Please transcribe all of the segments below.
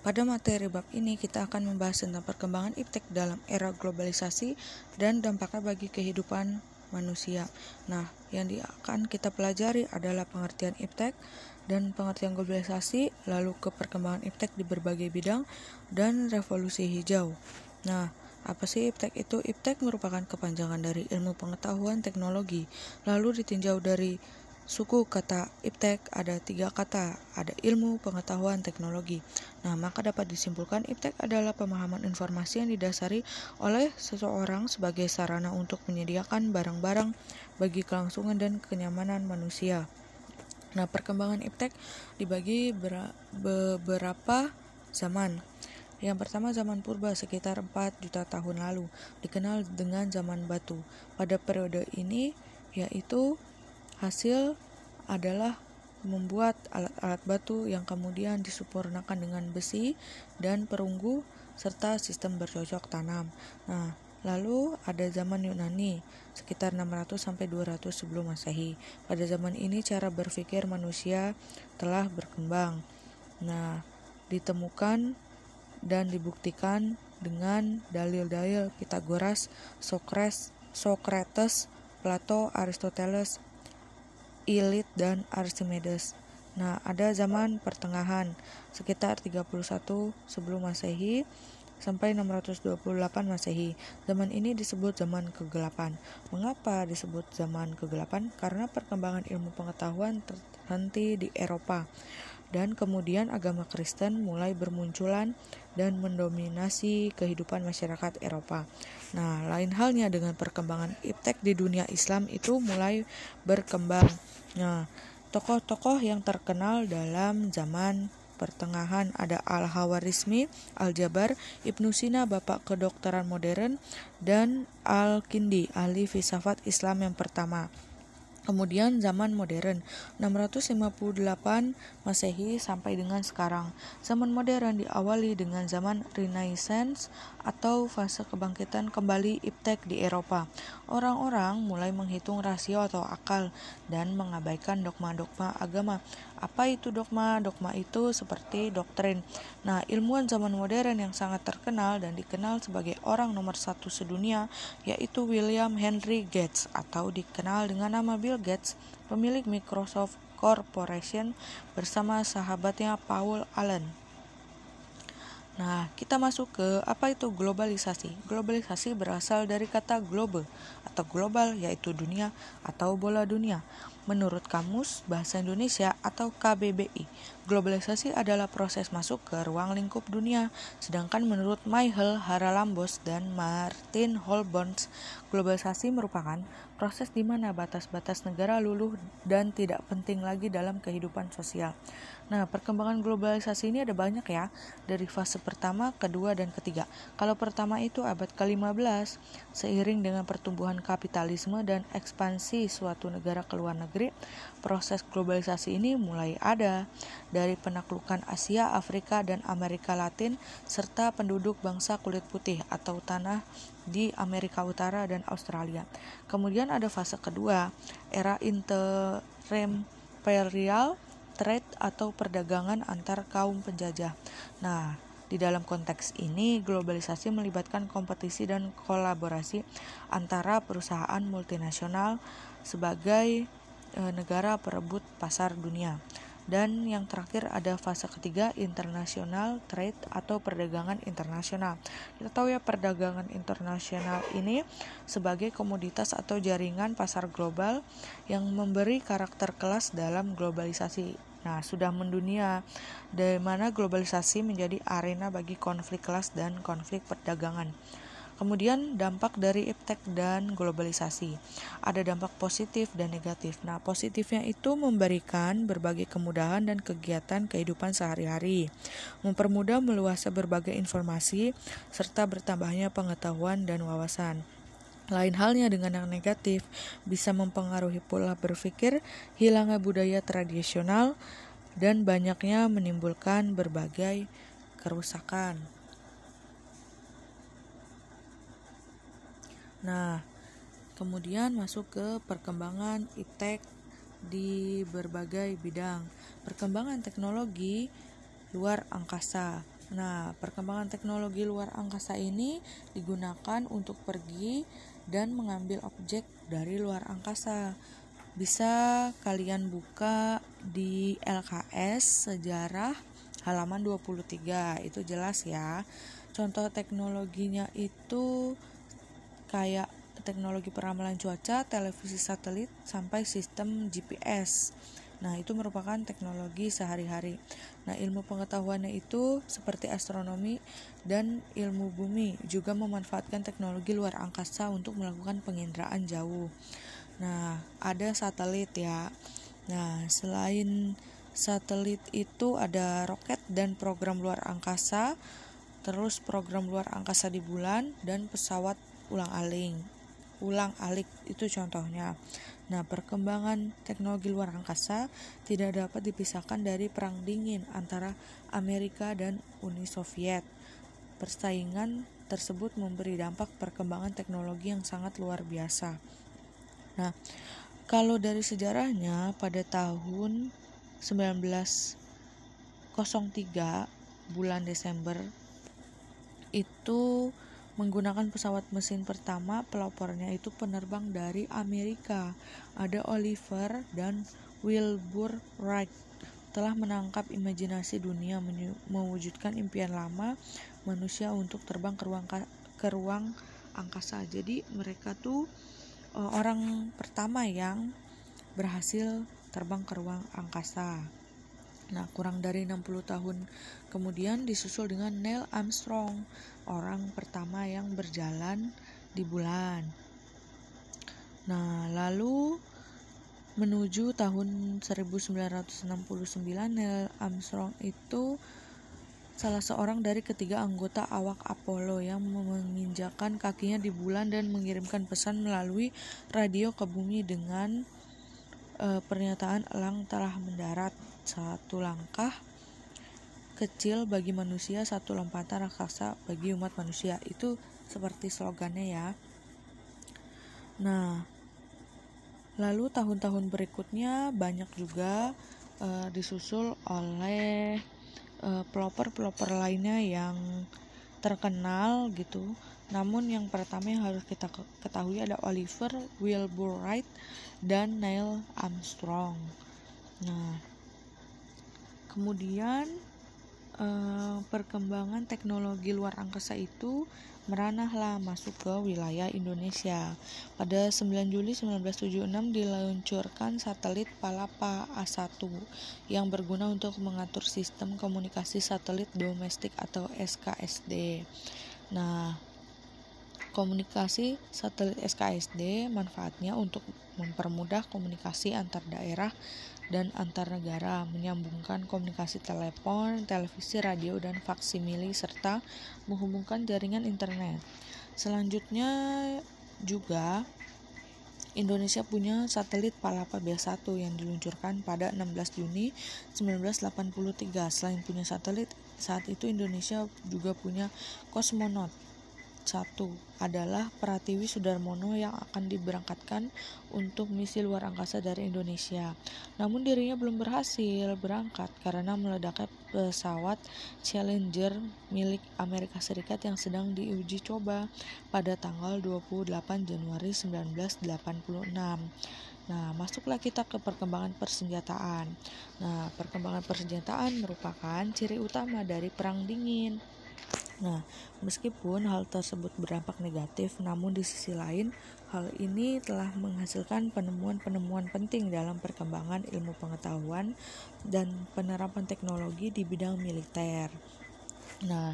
Pada materi bab ini kita akan membahas tentang perkembangan iptek dalam era globalisasi dan dampaknya bagi kehidupan manusia. Nah, yang akan kita pelajari adalah pengertian iptek dan pengertian globalisasi, lalu ke perkembangan iptek di berbagai bidang dan revolusi hijau. Nah, apa sih iptek itu? Iptek merupakan kepanjangan dari ilmu pengetahuan teknologi, lalu ditinjau dari suku kata iptek ada tiga kata, ada ilmu, pengetahuan, teknologi. Nah, maka dapat disimpulkan iptek adalah pemahaman informasi yang didasari oleh seseorang sebagai sarana untuk menyediakan barang-barang bagi kelangsungan dan kenyamanan manusia. Nah, perkembangan iptek dibagi beberapa zaman. Yang pertama zaman purba sekitar 4 juta tahun lalu, dikenal dengan zaman batu. Pada periode ini yaitu Hasil adalah membuat alat-alat batu yang kemudian disempurnakan dengan besi dan perunggu serta sistem bercocok tanam. Nah, lalu ada zaman Yunani sekitar 600 sampai 200 sebelum Masehi. Pada zaman ini cara berpikir manusia telah berkembang. Nah, ditemukan dan dibuktikan dengan dalil-dalil Pitagoras, Socrates, Socrates, Plato, Aristoteles, Ilit dan Archimedes. Nah, ada zaman pertengahan sekitar 31 sebelum Masehi sampai 628 Masehi. Zaman ini disebut zaman kegelapan. Mengapa disebut zaman kegelapan? Karena perkembangan ilmu pengetahuan terhenti di Eropa dan kemudian agama Kristen mulai bermunculan dan mendominasi kehidupan masyarakat Eropa. Nah, lain halnya dengan perkembangan iptek di dunia Islam itu mulai berkembang Nah, tokoh-tokoh yang terkenal dalam zaman pertengahan ada Al-Hawarizmi, Al-Jabar, Ibnu Sina, bapak kedokteran modern, dan Al-Kindi, ahli filsafat Islam yang pertama. Kemudian zaman modern 658 Masehi sampai dengan sekarang. Zaman modern diawali dengan zaman Renaissance atau fase kebangkitan kembali iptek di Eropa. Orang-orang mulai menghitung rasio atau akal dan mengabaikan dogma-dogma agama. Apa itu dogma? Dogma itu seperti doktrin. Nah, ilmuwan zaman modern yang sangat terkenal dan dikenal sebagai orang nomor satu sedunia yaitu William Henry Gates atau dikenal dengan nama Bill Gates, pemilik Microsoft Corporation bersama sahabatnya Paul Allen. Nah, kita masuk ke apa itu globalisasi. Globalisasi berasal dari kata globe atau global yaitu dunia atau bola dunia. Menurut Kamus Bahasa Indonesia atau KBBI, globalisasi adalah proses masuk ke ruang lingkup dunia. Sedangkan menurut Michael Haralambos dan Martin Holborns, globalisasi merupakan proses di mana batas-batas negara luluh dan tidak penting lagi dalam kehidupan sosial. Nah, perkembangan globalisasi ini ada banyak ya, dari fase pertama, kedua, dan ketiga. Kalau pertama itu abad ke-15, seiring dengan pertumbuhan kapitalisme dan ekspansi suatu negara ke luar negeri, proses globalisasi ini mulai ada dari penaklukan Asia, Afrika, dan Amerika Latin, serta penduduk bangsa kulit putih atau tanah di Amerika Utara dan Australia. Kemudian ada fase kedua, era interimperial trade atau perdagangan antar kaum penjajah. Nah, di dalam konteks ini, globalisasi melibatkan kompetisi dan kolaborasi antara perusahaan multinasional sebagai e, negara perebut pasar dunia. Dan yang terakhir ada fase ketiga internasional trade atau perdagangan internasional. Kita tahu ya perdagangan internasional ini sebagai komoditas atau jaringan pasar global yang memberi karakter kelas dalam globalisasi Nah, sudah mendunia, dari mana globalisasi menjadi arena bagi konflik kelas dan konflik perdagangan. Kemudian dampak dari iptek dan globalisasi. Ada dampak positif dan negatif. Nah, positifnya itu memberikan berbagai kemudahan dan kegiatan kehidupan sehari-hari, mempermudah meluasnya berbagai informasi serta bertambahnya pengetahuan dan wawasan. Lain halnya dengan yang negatif, bisa mempengaruhi pola berpikir, hilangnya budaya tradisional, dan banyaknya menimbulkan berbagai kerusakan. Nah, kemudian masuk ke perkembangan iptek di berbagai bidang. Perkembangan teknologi luar angkasa. Nah, perkembangan teknologi luar angkasa ini digunakan untuk pergi dan mengambil objek dari luar angkasa. Bisa kalian buka di LKS Sejarah halaman 23. Itu jelas ya. Contoh teknologinya itu kayak teknologi peramalan cuaca, televisi satelit, sampai sistem GPS. Nah, itu merupakan teknologi sehari-hari. Nah, ilmu pengetahuannya itu seperti astronomi dan ilmu bumi juga memanfaatkan teknologi luar angkasa untuk melakukan penginderaan jauh. Nah, ada satelit ya. Nah, selain satelit itu ada roket dan program luar angkasa, terus program luar angkasa di bulan dan pesawat ulang-aling. Ulang-alik itu contohnya. Nah, perkembangan teknologi luar angkasa tidak dapat dipisahkan dari perang dingin antara Amerika dan Uni Soviet. Persaingan tersebut memberi dampak perkembangan teknologi yang sangat luar biasa. Nah, kalau dari sejarahnya pada tahun 1903 bulan Desember itu menggunakan pesawat mesin pertama pelopornya itu penerbang dari Amerika. Ada Oliver dan Wilbur Wright telah menangkap imajinasi dunia mewujudkan impian lama manusia untuk terbang ke ruang ke ruang angkasa. Jadi mereka tuh uh, orang pertama yang berhasil terbang ke ruang angkasa Nah, kurang dari 60 tahun kemudian disusul dengan Neil Armstrong, orang pertama yang berjalan di bulan. Nah, lalu menuju tahun 1969 Neil Armstrong itu salah seorang dari ketiga anggota awak Apollo yang menginjakan kakinya di bulan dan mengirimkan pesan melalui radio ke bumi dengan e, pernyataan elang telah mendarat satu langkah kecil bagi manusia, satu lompatan raksasa bagi umat manusia. Itu seperti slogannya ya. Nah, lalu tahun-tahun berikutnya banyak juga uh, disusul oleh uh, pelopor-pelopor lainnya yang terkenal gitu. Namun yang pertama yang harus kita ketahui ada Oliver Wilbur Wright dan Neil Armstrong. Nah, Kemudian eh, perkembangan teknologi luar angkasa itu meranahlah masuk ke wilayah Indonesia. Pada 9 Juli 1976 diluncurkan satelit Palapa A1 yang berguna untuk mengatur sistem komunikasi satelit domestik atau SKSD. Nah, komunikasi satelit SKSD manfaatnya untuk mempermudah komunikasi antar daerah dan antar negara, menyambungkan komunikasi telepon, televisi, radio, dan faksimili serta menghubungkan jaringan internet. Selanjutnya juga Indonesia punya satelit Palapa B1 yang diluncurkan pada 16 Juni 1983. Selain punya satelit, saat itu Indonesia juga punya Kosmonot. 1 adalah Pratiwi Sudarmono yang akan diberangkatkan untuk misi luar angkasa dari Indonesia. Namun dirinya belum berhasil berangkat karena meledaknya pesawat Challenger milik Amerika Serikat yang sedang diuji coba pada tanggal 28 Januari 1986. Nah, masuklah kita ke perkembangan persenjataan. Nah, perkembangan persenjataan merupakan ciri utama dari perang dingin. Nah, meskipun hal tersebut berdampak negatif, namun di sisi lain, hal ini telah menghasilkan penemuan-penemuan penting dalam perkembangan ilmu pengetahuan dan penerapan teknologi di bidang militer. Nah,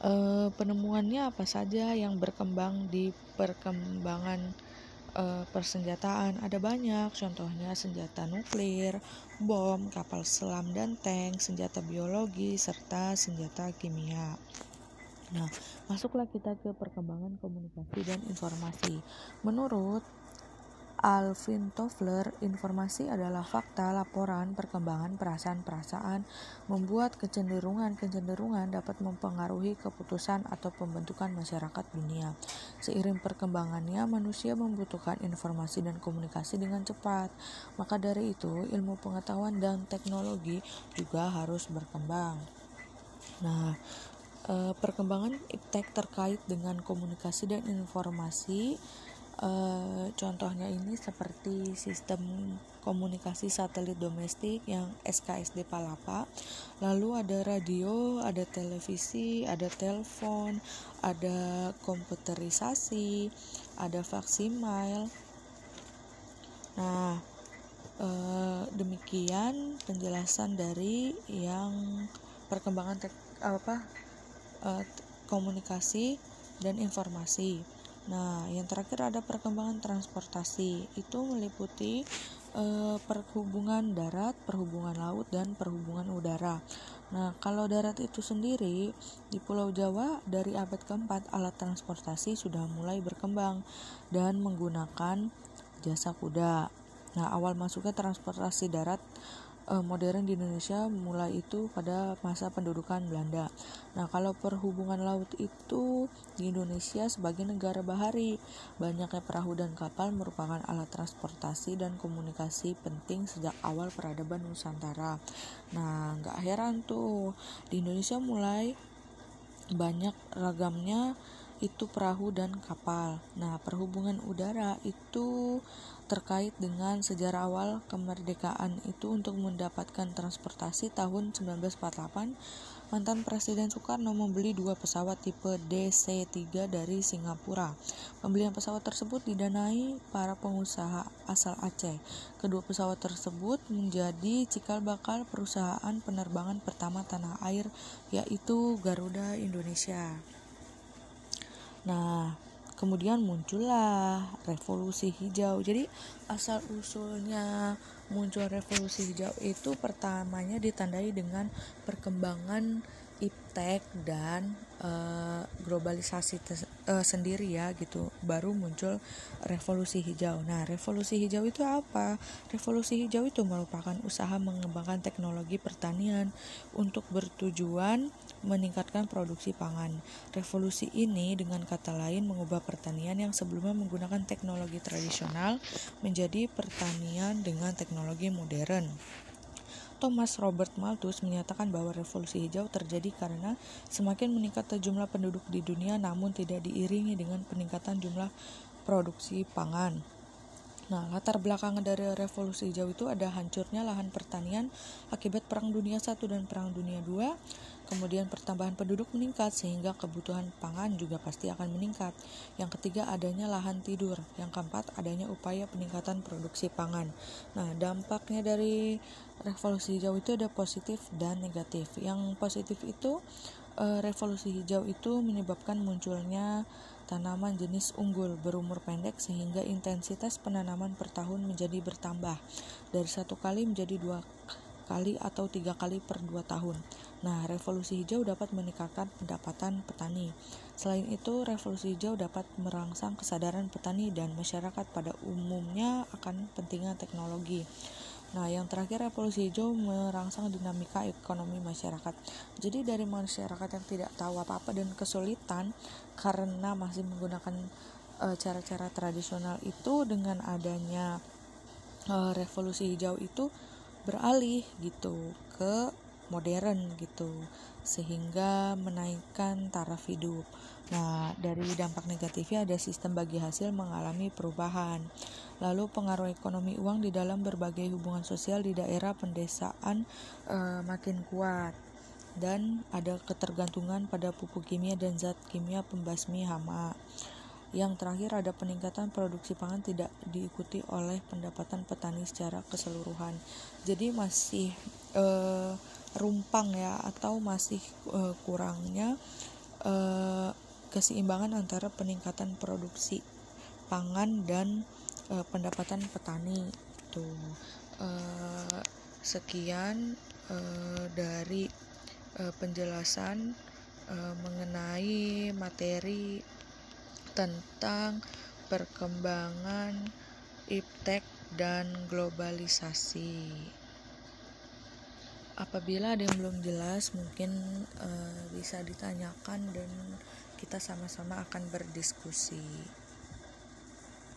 eh, penemuannya apa saja yang berkembang di perkembangan eh, persenjataan? Ada banyak, contohnya senjata nuklir, bom, kapal selam dan tank, senjata biologi, serta senjata kimia. Nah, masuklah kita ke perkembangan komunikasi dan informasi. Menurut Alvin Toffler, informasi adalah fakta, laporan, perkembangan, perasaan-perasaan, membuat kecenderungan-kecenderungan dapat mempengaruhi keputusan atau pembentukan masyarakat dunia. Seiring perkembangannya, manusia membutuhkan informasi dan komunikasi dengan cepat. Maka dari itu, ilmu pengetahuan dan teknologi juga harus berkembang. Nah, uh, perkembangan iptek terkait dengan komunikasi dan informasi uh, contohnya ini seperti sistem komunikasi satelit domestik yang SKSD Palapa. Lalu ada radio ada televisi ada telepon ada komputerisasi ada mail nah uh, demikian penjelasan dari yang perkembangan tek, apa uh, komunikasi dan informasi. Nah, yang terakhir ada perkembangan transportasi. Itu meliputi uh, perhubungan darat, perhubungan laut, dan perhubungan udara. Nah, kalau darat itu sendiri di Pulau Jawa dari abad keempat alat transportasi sudah mulai berkembang dan menggunakan jasa kuda. Nah, awal masuknya transportasi darat uh, modern di Indonesia mulai itu pada masa pendudukan Belanda. Nah, kalau perhubungan laut itu di Indonesia sebagai negara bahari, banyaknya perahu dan kapal merupakan alat transportasi dan komunikasi penting sejak awal peradaban Nusantara. Nah, nggak heran tuh di Indonesia mulai banyak ragamnya itu perahu dan kapal. Nah, perhubungan udara itu terkait dengan sejarah awal kemerdekaan itu untuk mendapatkan transportasi tahun 1948 mantan Presiden Soekarno membeli dua pesawat tipe DC-3 dari Singapura. Pembelian pesawat tersebut didanai para pengusaha asal Aceh. Kedua pesawat tersebut menjadi cikal bakal perusahaan penerbangan pertama tanah air yaitu Garuda Indonesia. Nah, kemudian muncullah revolusi hijau. Jadi asal usulnya muncul revolusi hijau itu pertamanya ditandai dengan perkembangan iptek dan uh, globalisasi uh, sendiri ya gitu. Baru muncul revolusi hijau. Nah revolusi hijau itu apa? Revolusi hijau itu merupakan usaha mengembangkan teknologi pertanian untuk bertujuan meningkatkan produksi pangan. Revolusi ini dengan kata lain mengubah pertanian yang sebelumnya menggunakan teknologi tradisional menjadi pertanian dengan teknologi modern Thomas Robert Malthus menyatakan bahwa revolusi hijau terjadi karena semakin meningkat jumlah penduduk di dunia namun tidak diiringi dengan peningkatan jumlah produksi pangan. Nah, latar belakang dari revolusi hijau itu ada hancurnya lahan pertanian akibat Perang Dunia I dan Perang Dunia II, Kemudian pertambahan penduduk meningkat sehingga kebutuhan pangan juga pasti akan meningkat. Yang ketiga adanya lahan tidur. Yang keempat adanya upaya peningkatan produksi pangan. Nah, dampaknya dari revolusi hijau itu ada positif dan negatif. Yang positif itu eh, revolusi hijau itu menyebabkan munculnya tanaman jenis unggul berumur pendek sehingga intensitas penanaman per tahun menjadi bertambah dari satu kali menjadi dua kali atau tiga kali per dua tahun. Nah, revolusi hijau dapat meningkatkan pendapatan petani. Selain itu, revolusi hijau dapat merangsang kesadaran petani dan masyarakat pada umumnya akan pentingnya teknologi. Nah, yang terakhir revolusi hijau merangsang dinamika ekonomi masyarakat. Jadi dari masyarakat yang tidak tahu apa-apa dan kesulitan karena masih menggunakan eh, cara-cara tradisional itu dengan adanya uh, revolusi hijau itu beralih gitu ke modern gitu sehingga menaikkan taraf hidup. Nah, dari dampak negatifnya ada sistem bagi hasil mengalami perubahan. Lalu pengaruh ekonomi uang di dalam berbagai hubungan sosial di daerah pendesaan e, makin kuat dan ada ketergantungan pada pupuk kimia dan zat kimia pembasmi hama. Yang terakhir ada peningkatan produksi pangan tidak diikuti oleh pendapatan petani secara keseluruhan. Jadi masih eh, rumpang ya atau masih uh, kurangnya uh, keseimbangan antara peningkatan produksi pangan dan uh, pendapatan petani tuh uh, sekian uh, dari uh, penjelasan uh, mengenai materi tentang perkembangan iptek dan globalisasi. Apabila ada yang belum jelas, mungkin uh, bisa ditanyakan dan kita sama-sama akan berdiskusi.